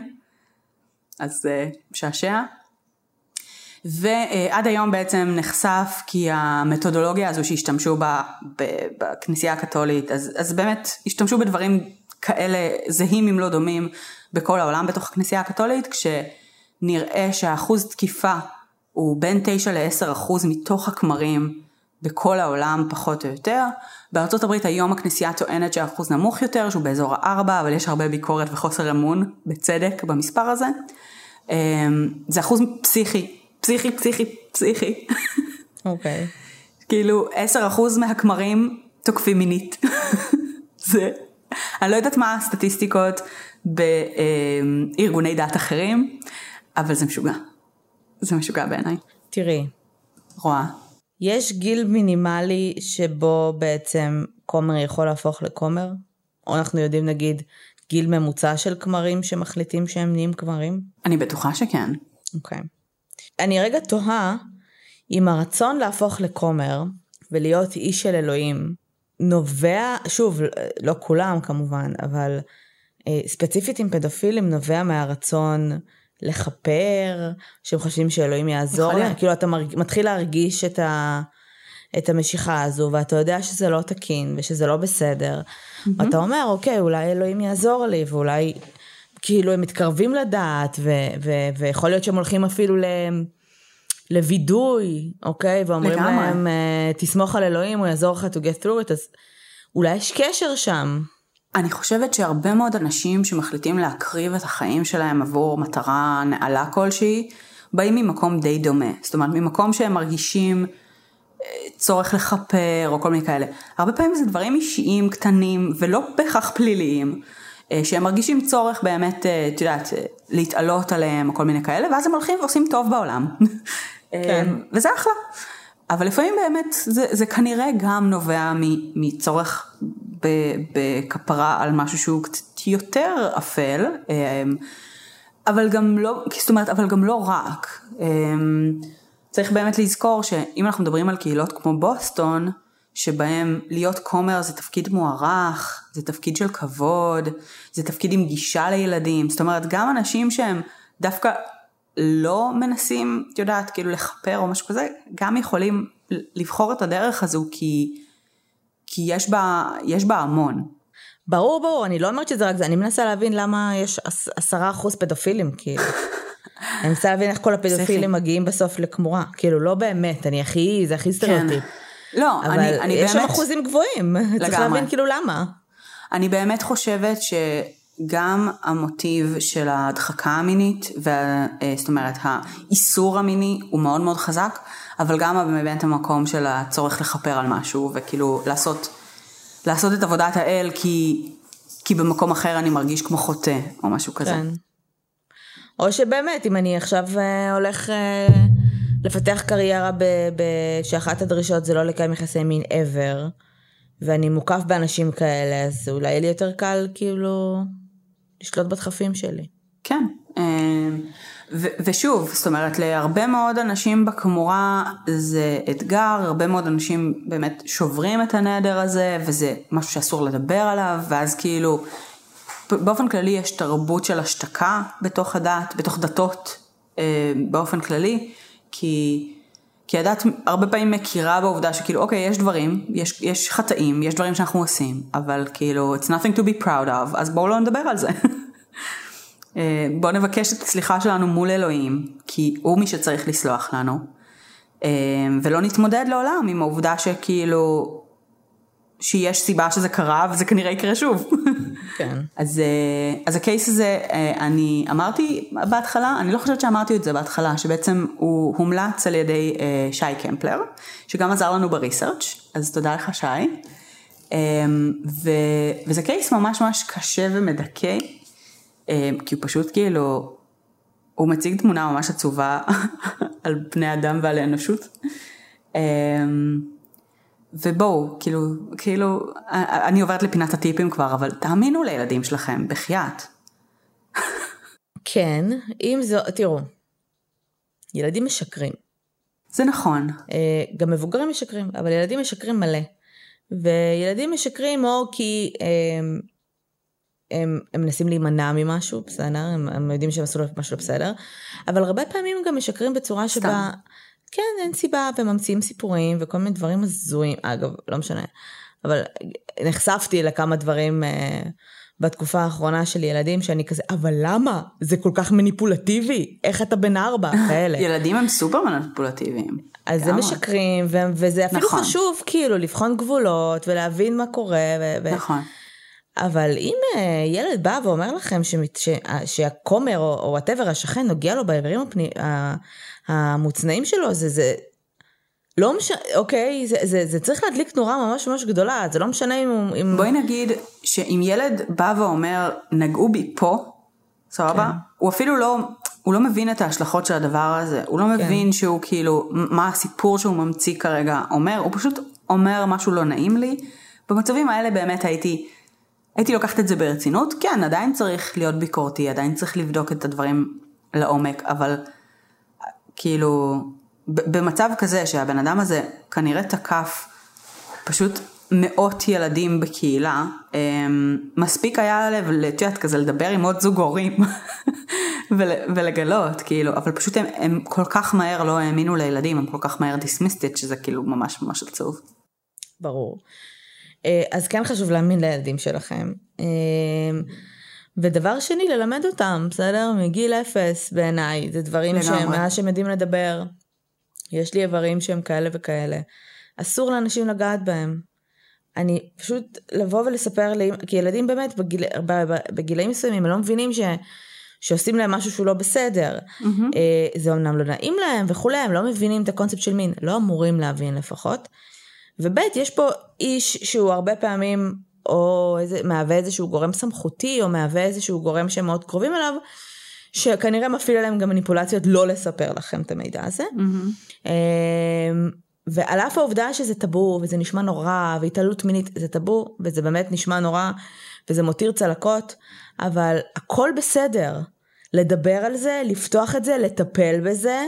אז uh, משעשע. ועד היום בעצם נחשף כי המתודולוגיה הזו שהשתמשו בה בכנסייה הקתולית, אז, אז באמת השתמשו בדברים כאלה זהים אם לא דומים בכל העולם בתוך הכנסייה הקתולית, כש... נראה שהאחוז תקיפה הוא בין 9 ל-10 אחוז מתוך הכמרים בכל העולם פחות או יותר. בארצות הברית היום הכנסייה טוענת שהאחוז נמוך יותר, שהוא באזור ה-4, אבל יש הרבה ביקורת וחוסר אמון, בצדק, במספר הזה. אמ, זה אחוז פסיכי, פסיכי, פסיכי, פסיכי. אוקיי. Okay. כאילו 10 אחוז מהכמרים תוקפים מינית. זה, אני לא יודעת מה הסטטיסטיקות בארגוני דת אחרים, אבל זה משוגע. זה משוגע בעיניי. תראי. רואה. יש גיל מינימלי שבו בעצם כומר יכול להפוך לכומר? או אנחנו יודעים נגיד גיל ממוצע של כמרים שמחליטים שהם נהיים כמרים? אני בטוחה שכן. אוקיי. Okay. אני רגע תוהה אם הרצון להפוך לכומר ולהיות איש של אלוהים נובע, שוב, לא כולם כמובן, אבל אה, ספציפית עם פדופילים נובע מהרצון לכפר, שהם חושבים שאלוהים יעזור להם, כאילו אתה מרג... מתחיל להרגיש את, ה... את המשיכה הזו, ואתה יודע שזה לא תקין ושזה לא בסדר, mm-hmm. ואתה אומר, אוקיי, אולי אלוהים יעזור לי, ואולי כאילו הם מתקרבים לדעת, ו... ו... ויכול להיות שהם הולכים אפילו ל... לווידוי, אוקיי, ואומרים לגמרי. להם, אה, תסמוך על אלוהים, הוא יעזור לך to get through it, אז אולי יש קשר שם. אני חושבת שהרבה מאוד אנשים שמחליטים להקריב את החיים שלהם עבור מטרה נעלה כלשהי, באים ממקום די דומה. זאת אומרת, ממקום שהם מרגישים אה, צורך לכפר או כל מיני כאלה. הרבה פעמים זה דברים אישיים קטנים ולא בהכרח פליליים, אה, שהם מרגישים צורך באמת, אה, את יודעת, להתעלות עליהם או כל מיני כאלה, ואז הם הולכים ועושים טוב בעולם. כן. וזה אחלה. אבל לפעמים באמת זה, זה כנראה גם נובע מצורך בכפרה על משהו שהוא קצת יותר אפל, אמ, אבל גם לא, זאת אומרת, אבל גם לא רק. אמ, צריך באמת לזכור שאם אנחנו מדברים על קהילות כמו בוסטון, שבהם להיות כומר זה תפקיד מוערך, זה תפקיד של כבוד, זה תפקיד עם גישה לילדים, זאת אומרת גם אנשים שהם דווקא לא מנסים, את יודעת, כאילו לכפר או משהו כזה, גם יכולים לבחור את הדרך הזו כי, כי יש, בה, יש בה המון. ברור, ברור, אני לא אומרת שזה רק זה, אני מנסה להבין למה יש עשרה אחוז פדופילים, כאילו. אני מנסה להבין איך כל הפדופילים מגיעים בסוף לכמורה, כאילו לא באמת, אני הכי, זה הכי כן. סטריאוטיפ. כן. לא, אבל אני, אני יש באמת... שם אחוזים גבוהים, לגמרי. צריך להבין כאילו למה. אני באמת חושבת ש... גם המוטיב של ההדחקה המינית, וה, אה, זאת אומרת האיסור המיני הוא מאוד מאוד חזק, אבל גם באמת המקום של הצורך לכפר על משהו וכאילו לעשות, לעשות את עבודת האל כי, כי במקום אחר אני מרגיש כמו חוטא, או משהו כזה. כן. או שבאמת, אם אני עכשיו אה, הולך אה, לפתח קריירה ב, ב, שאחת הדרישות זה לא לקיים יחסי מין ever, ואני מוקף באנשים כאלה, אז אולי יהיה לי יותר קל כאילו לשלוט בדחפים שלי. כן. ו- ושוב, זאת אומרת, להרבה מאוד אנשים בכמורה זה אתגר, הרבה מאוד אנשים באמת שוברים את הנדר הזה, וזה משהו שאסור לדבר עליו, ואז כאילו, באופן כללי יש תרבות של השתקה בתוך הדת, בתוך דתות אה, באופן כללי, כי... כי הדת הרבה פעמים מכירה בעובדה שכאילו אוקיי יש דברים, יש, יש חטאים, יש דברים שאנחנו עושים, אבל כאילו it's nothing to be proud of, אז בואו לא נדבר על זה. אה, בואו נבקש את הסליחה שלנו מול אלוהים, כי הוא מי שצריך לסלוח לנו, אה, ולא נתמודד לעולם עם העובדה שכאילו, שיש סיבה שזה קרה וזה כנראה יקרה שוב. כן. אז, אה, אז הקייס הזה, אני אמרתי בהתחלה, אני לא חושבת שאמרתי את זה בהתחלה, שבעצם הוא הומלץ על ידי שי קמפלר, שגם עזר לנו בריסרצ', אז תודה לך שי. ו, וזה קייס ממש ממש קשה ומדכא. אמ, כי הוא פשוט כאילו, הוא מציג תמונה ממש עצובה על בני אדם ועל האנושות. אמ, ובואו, כאילו, כאילו, אני עוברת לפינת הטיפים כבר, אבל תאמינו לילדים שלכם, בחייאת. כן, אם זו, תראו, ילדים משקרים. זה נכון. אה, גם מבוגרים משקרים, אבל ילדים משקרים מלא. וילדים משקרים או כי אמ, הם, הם מנסים להימנע ממשהו, בסדר? הם, הם יודעים שהם עשו משהו לא בסדר, אבל הרבה פעמים גם משקרים בצורה סתם. שבה, כן, אין סיבה, וממציאים סיפורים וכל מיני דברים הזויים, אגב, לא משנה, אבל נחשפתי לכמה דברים אה, בתקופה האחרונה של ילדים שאני כזה, אבל למה? זה כל כך מניפולטיבי, איך אתה בן ארבע, כאלה. ילדים הם סופר מניפולטיביים. אז הם משקרים, וזה אפילו נכון. חשוב כאילו לבחון גבולות ולהבין מה קורה. ו- נכון. אבל אם uh, ילד בא ואומר לכם שמת, ש, שהכומר או whatever השכן נוגע לו באיברים הפני, המוצנעים שלו, זה, זה לא משנה, אוקיי, זה, זה, זה צריך להדליק נורה ממש ממש גדולה, זה לא משנה אם... אם... בואי נגיד שאם ילד בא ואומר, נגעו בי פה, סבבה? כן. הוא אפילו לא, הוא לא מבין את ההשלכות של הדבר הזה, הוא לא כן. מבין שהוא כאילו, מה הסיפור שהוא ממציא כרגע אומר, הוא פשוט אומר משהו לא נעים לי. במצבים האלה באמת הייתי... הייתי לוקחת את זה ברצינות, כן, עדיין צריך להיות ביקורתי, עדיין צריך לבדוק את הדברים לעומק, אבל כאילו, במצב כזה שהבן אדם הזה כנראה תקף פשוט מאות ילדים בקהילה, אמ, מספיק היה לב, את יודעת, כזה לדבר עם עוד זוג הורים ולגלות, כאילו, אבל פשוט הם, הם כל כך מהר לא האמינו לילדים, הם כל כך מהר דיסמיסטית, שזה כאילו ממש ממש עצוב. ברור. אה, אז כן חשוב להאמין לילדים שלכם. אה, ודבר שני, ללמד אותם, בסדר? מגיל אפס בעיניי, זה דברים שהם מאז שהם יודעים לדבר. יש לי איברים שהם כאלה וכאלה. אסור לאנשים לגעת בהם. אני פשוט לבוא ולספר לי, כי ילדים באמת בגיל, בגילאים מסוימים הם לא מבינים ש, שעושים להם משהו שהוא לא בסדר. Mm-hmm. זה אמנם לא נעים להם וכולי, הם לא מבינים את הקונספט של מין, לא אמורים להבין לפחות. וב' יש פה איש שהוא הרבה פעמים או איזה, מהווה איזשהו גורם סמכותי או מהווה איזשהו גורם שהם מאוד קרובים אליו. שכנראה מפעיל עליהם גם מניפולציות לא לספר לכם את המידע הזה. Mm-hmm. ועל אף העובדה שזה טאבו וזה נשמע נורא והתעללות מינית זה טאבו וזה באמת נשמע נורא וזה מותיר צלקות אבל הכל בסדר לדבר על זה לפתוח את זה לטפל בזה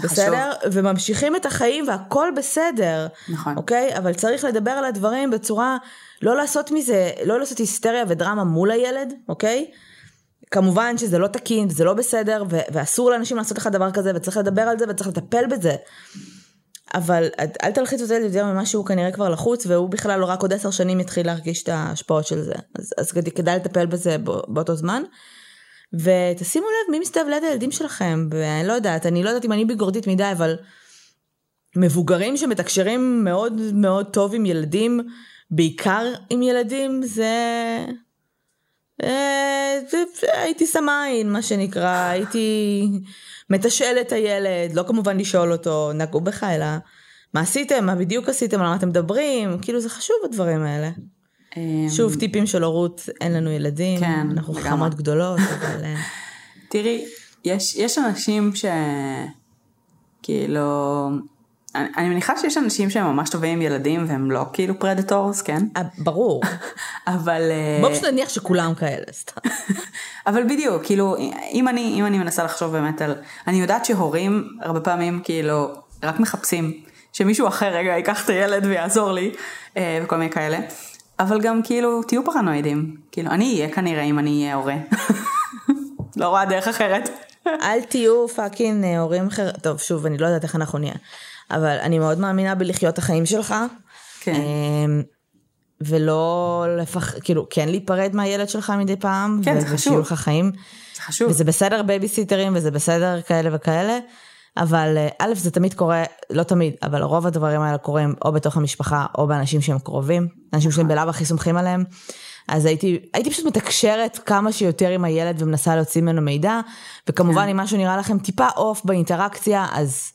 בסדר? חשוב. וממשיכים את החיים והכל בסדר. נכון. אוקיי? אבל צריך לדבר על הדברים בצורה, לא לעשות מזה, לא לעשות היסטריה ודרמה מול הילד, אוקיי? כמובן שזה לא תקין וזה לא בסדר ו- ואסור לאנשים לעשות לך דבר כזה וצריך לדבר על זה וצריך לטפל בזה. אבל אל תלחיץ את הילד יותר ממה שהוא כנראה כבר לחוץ והוא בכלל לא רק עוד עשר שנים יתחיל להרגיש את ההשפעות של זה. אז, אז כדאי לטפל בזה באותו זמן. ותשימו לב מי מסתובב ליד הילדים שלכם, ואני לא יודעת, אני לא יודעת אם אני ביקורתית מדי, אבל מבוגרים שמתקשרים מאוד מאוד טוב עם ילדים, בעיקר עם ילדים, זה... אה, הייתי שמה עין, מה שנקרא, הייתי מתשאל את הילד, לא כמובן לשאול אותו, נגעו בך, אלא מה עשיתם, מה בדיוק עשיתם, על מה אתם מדברים, כאילו זה חשוב הדברים האלה. אמ, שוב, טיפים של הורות, אין לנו ילדים, כן, אנחנו לגמרי. חכמות גדולות, אבל... אה, תראי, יש, יש אנשים ש... כאילו... אני, אני מניחה שיש אנשים שהם ממש טובים עם ילדים והם לא כאילו predators, כן? אה, ברור. אבל... אה, בואו פשוט נניח שכולם כאלה, סתם. אבל בדיוק, כאילו, אם אני, אם אני מנסה לחשוב באמת על... אני יודעת שהורים הרבה פעמים כאילו רק מחפשים שמישהו אחר רגע ייקח את הילד ויעזור לי, וכל מיני כאלה. אבל גם כאילו, תהיו פרנואידים. כאילו, אני אהיה כנראה אם אני אהיה הורה. לא רואה דרך אחרת. אל תהיו fucking אה, הורים אחר... טוב, שוב, אני לא יודעת איך אנחנו נהיה. אבל אני מאוד מאמינה בלחיות החיים שלך. כן. אמ, ולא לפח... כאילו, כן להיפרד מהילד שלך מדי פעם. כן, זה חשוב. ושיהיו לך חיים. זה חשוב. וזה בסדר בייביסיטרים וזה בסדר כאלה וכאלה. אבל אה, א', זה תמיד קורה, לא תמיד, אבל רוב הדברים האלה קורים או בתוך המשפחה או באנשים שהם קרובים, אנשים שהם בלאו הכי סומכים עליהם. אז הייתי, הייתי פשוט מתקשרת כמה שיותר עם הילד ומנסה להוציא ממנו מידע, וכמובן אם משהו נראה לכם טיפה אוף באינטראקציה, אז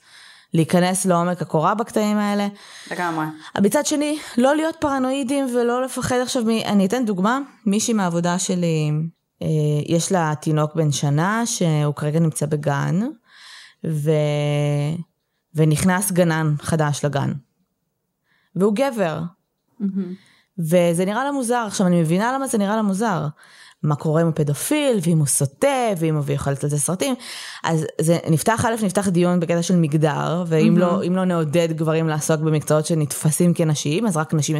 להיכנס לעומק הקורה בקטעים האלה. לגמרי. מצד שני, לא להיות פרנואידים ולא לפחד עכשיו מ... אני אתן דוגמה, מישהי מהעבודה שלי, אה, יש לה תינוק בן שנה שהוא כרגע נמצא בגן, ו... ונכנס גנן חדש לגן. והוא גבר. וזה נראה לה מוזר. עכשיו, אני מבינה למה זה נראה לה מוזר. מה קורה אם הוא פדופיל, ואם הוא סוטה, ואם הוא יכול לצאת לסרטים. אז זה נפתח, א', נפתח דיון בקטע של מגדר, ואם לא, אם לא נעודד גברים לעסוק במקצועות שנתפסים כנשים, אז רק נשים...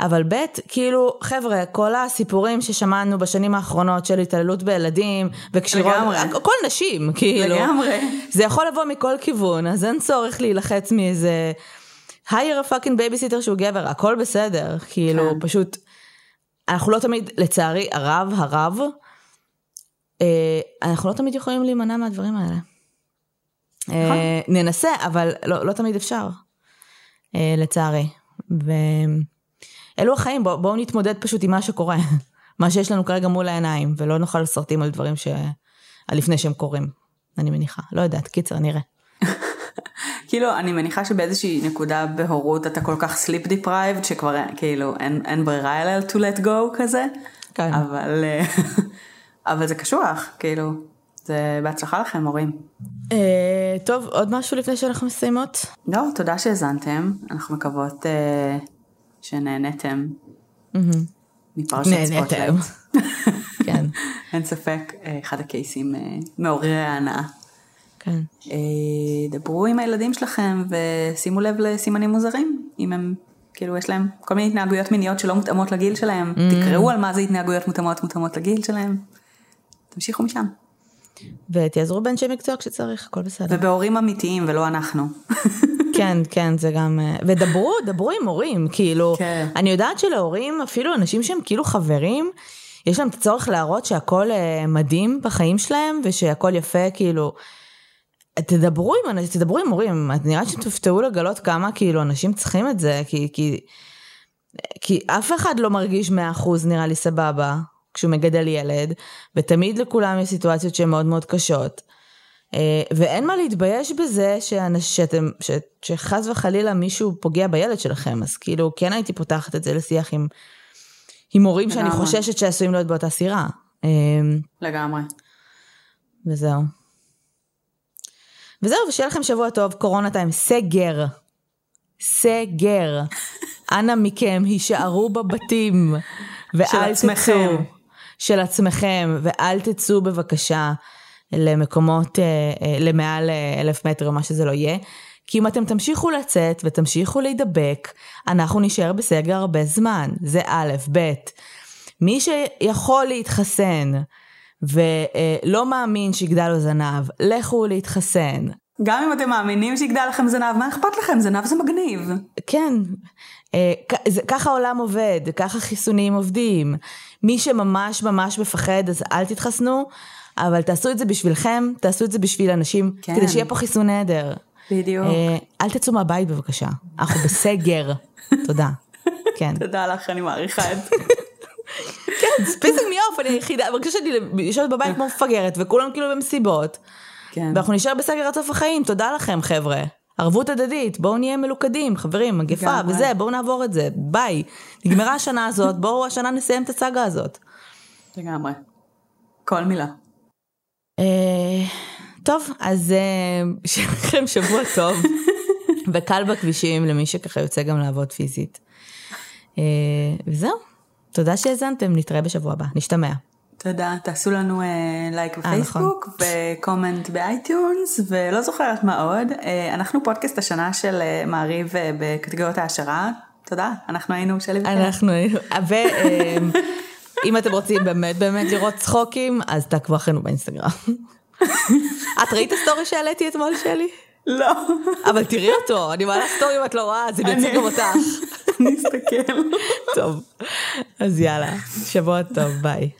אבל ב', כאילו, חבר'ה, כל הסיפורים ששמענו בשנים האחרונות של התעללות בילדים, וקשירות, לגמרי. הכל נשים, כאילו. לגמרי. זה יכול לבוא מכל כיוון, אז אין צורך להילחץ מאיזה... a fucking babysitter שהוא גבר, הכל בסדר, כאילו, כן. פשוט, אנחנו לא תמיד, לצערי הרב, הרב, אה, אנחנו לא תמיד יכולים להימנע מהדברים האלה. אה, ננסה, אבל לא, לא תמיד אפשר, אה, לצערי. ואלו החיים, בואו בוא נתמודד פשוט עם מה שקורה, מה שיש לנו כרגע מול העיניים, ולא נאכל סרטים על דברים ש... על לפני שהם קורים, אני מניחה. לא יודעת, קיצר, נראה. כאילו, אני מניחה שבאיזושהי נקודה בהורות אתה כל כך sleep deprived, שכבר כאילו אין, אין ברירה אלא to let go כזה. כן. אבל, אה, אבל זה קשוח, כאילו, זה בהצלחה לכם הורים. אה, טוב, עוד משהו לפני שאנחנו מסיימות? לא, תודה שהאזנתם, אנחנו מקוות שנהנתם מפרשת נהניתם. כן, אין ספק, אה, אחד הקייסים אה, מעוררי ההנאה. כן. אה, דברו עם הילדים שלכם ושימו לב לסימנים מוזרים, אם הם, כאילו יש להם כל מיני התנהגויות מיניות שלא מותאמות לגיל שלהם, תקראו על מה זה התנהגויות מותאמות מותאמות לגיל שלהם, תמשיכו משם. ותעזרו באנשי מקצוע כשצריך, הכל בסדר. ובהורים אמיתיים ולא אנחנו. כן, כן, זה גם... אה, ודברו, דברו עם הורים, כאילו, כן. אני יודעת שלהורים, אפילו אנשים שהם כאילו חברים, יש להם את הצורך להראות שהכל אה, מדהים בחיים שלהם, ושהכל יפה, כאילו... תדברו עם, אנ- תדברו עם הורים, נראה שתופתעו לגלות כמה כאילו אנשים צריכים את זה, כי, כי, כי אף אחד לא מרגיש 100% נראה לי סבבה כשהוא מגדל ילד, ותמיד לכולם יש סיטואציות שהן מאוד מאוד קשות. אה, ואין מה להתבייש בזה שאנש, שאתם, ש, שחס וחלילה מישהו פוגע בילד שלכם, אז כאילו כן הייתי פותחת את זה לשיח עם, עם הורים שאני לגמרי. חוששת שעשויים להיות באותה סירה. אה, לגמרי. וזהו. וזהו, ושיהיה לכם שבוע טוב, קורונה טיים, סגר. סגר. אנא מכם, הישארו בבתים. ואל של עצמכם. תצאו. של עצמכם, ואל תצאו בבקשה למקומות, אה, אה, למעל אה, אלף מטר או מה שזה לא יהיה. כי אם אתם תמשיכו לצאת ותמשיכו להידבק, אנחנו נישאר בסגר הרבה זמן. זה א', ב'. מי שיכול להתחסן ולא מאמין שיגדל לו זנב, לכו להתחסן. גם אם אתם מאמינים שיגדל לכם זנב, מה אכפת לכם? זנב זה מגניב. כן, ככה העולם עובד, ככה חיסונים עובדים. מי שממש ממש מפחד, אז אל תתחסנו, אבל תעשו את זה בשבילכם, תעשו את זה בשביל אנשים, כן. כדי שיהיה פה חיסון עדר. בדיוק. אה, אל תצאו מהבית בבקשה, אנחנו בסגר. תודה. כן. תודה לך, אני מעריכה את זה. כן, it's pissing me off, אני היחידה, מרגישה שאני יושבת בבית כמו מפגרת, וכולם כאילו במסיבות. כן. ואנחנו נשאר בסגר עד סוף החיים, תודה לכם חבר'ה. ערבות הדדית, בואו נהיה מלוכדים, חברים, מגפה. וזה, בואו נעבור את זה, ביי. נגמרה השנה הזאת, בואו השנה נסיים את הסאגה הזאת. לגמרי. כל מילה. אה, טוב, אז אה, שיהיה לכם שבוע טוב, וקל בכבישים למי שככה יוצא גם לעבוד פיזית. אה, וזהו, תודה שהאזנתם, נתראה בשבוע הבא, נשתמע. תודה, תעשו לנו לייק נכון. בפייסבוק ו comment ב iTunes ולא זוכרת מה עוד. אנחנו פודקאסט השנה של מעריב בקטגוריות העשרה. תודה, אנחנו היינו שלי וקרן. אנחנו, ואם אתם רוצים באמת באמת לראות צחוקים, אז תעקבו אחרינו באינסטגרם. את ראית הסטורי שהעליתי אתמול שלי? לא, אבל תראי אותו, אני מעלה סטורי אם את לא רואה, אז אני אציג גם אותך. נסתכל. טוב, אז יאללה, שבוע טוב, ביי.